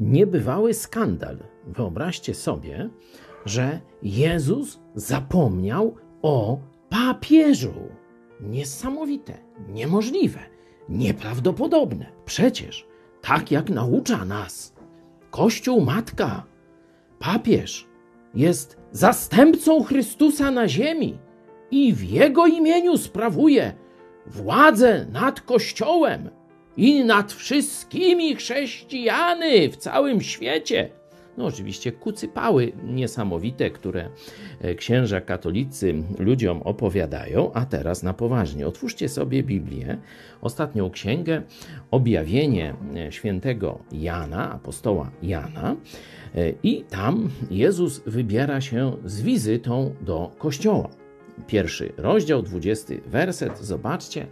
niebywały skandal. Wyobraźcie sobie, że Jezus zapomniał o papieżu. Niesamowite, niemożliwe, nieprawdopodobne. Przecież, tak jak naucza nas Kościół Matka, papież jest zastępcą Chrystusa na ziemi i w jego imieniu sprawuje władzę nad Kościołem i nad wszystkimi chrześcijany w całym świecie. No oczywiście kucypały niesamowite, które e, księża katolicy ludziom opowiadają, a teraz na poważnie. Otwórzcie sobie Biblię, ostatnią księgę, objawienie e, świętego Jana, apostoła Jana, e, i tam Jezus wybiera się z wizytą do kościoła pierwszy rozdział, dwudziesty werset. Zobaczcie,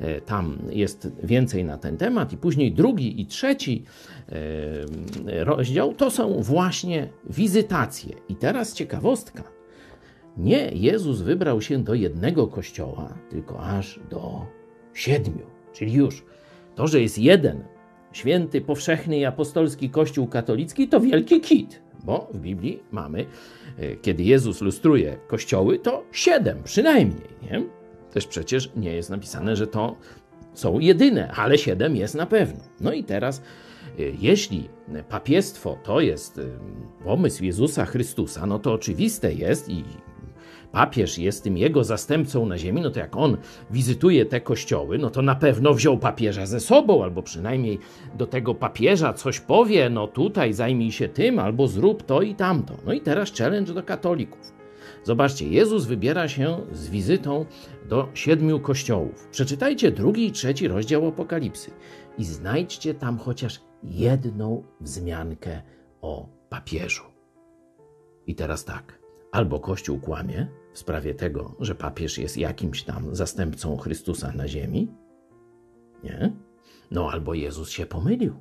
e, tam jest więcej na ten temat. I później drugi i trzeci e, rozdział to są właśnie wizytacje. I teraz ciekawostka. Nie Jezus wybrał się do jednego kościoła, tylko aż do siedmiu. Czyli już to, że jest jeden święty, powszechny i apostolski kościół katolicki, to wielki kit, bo w Biblii mamy E, kiedy Jezus lustruje kościoły, to siedem przynajmniej. Nie? Też przecież nie jest napisane, że to są jedyne, ale siedem jest na pewno. No i teraz, e, jeśli papiestwo to jest e, pomysł Jezusa Chrystusa, no to oczywiste jest i papież jest tym jego zastępcą na ziemi, no to jak on wizytuje te kościoły, no to na pewno wziął papieża ze sobą, albo przynajmniej do tego papieża coś powie, no tutaj zajmij się tym, albo zrób to i tamto. No i teraz challenge do katolików. Zobaczcie, Jezus wybiera się z wizytą do siedmiu kościołów. Przeczytajcie drugi i trzeci rozdział Apokalipsy i znajdźcie tam chociaż jedną wzmiankę o papieżu. I teraz tak, albo Kościół kłamie, w sprawie tego, że papież jest jakimś tam zastępcą Chrystusa na ziemi? Nie? No albo Jezus się pomylił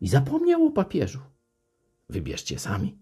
i zapomniał o papieżu. Wybierzcie sami.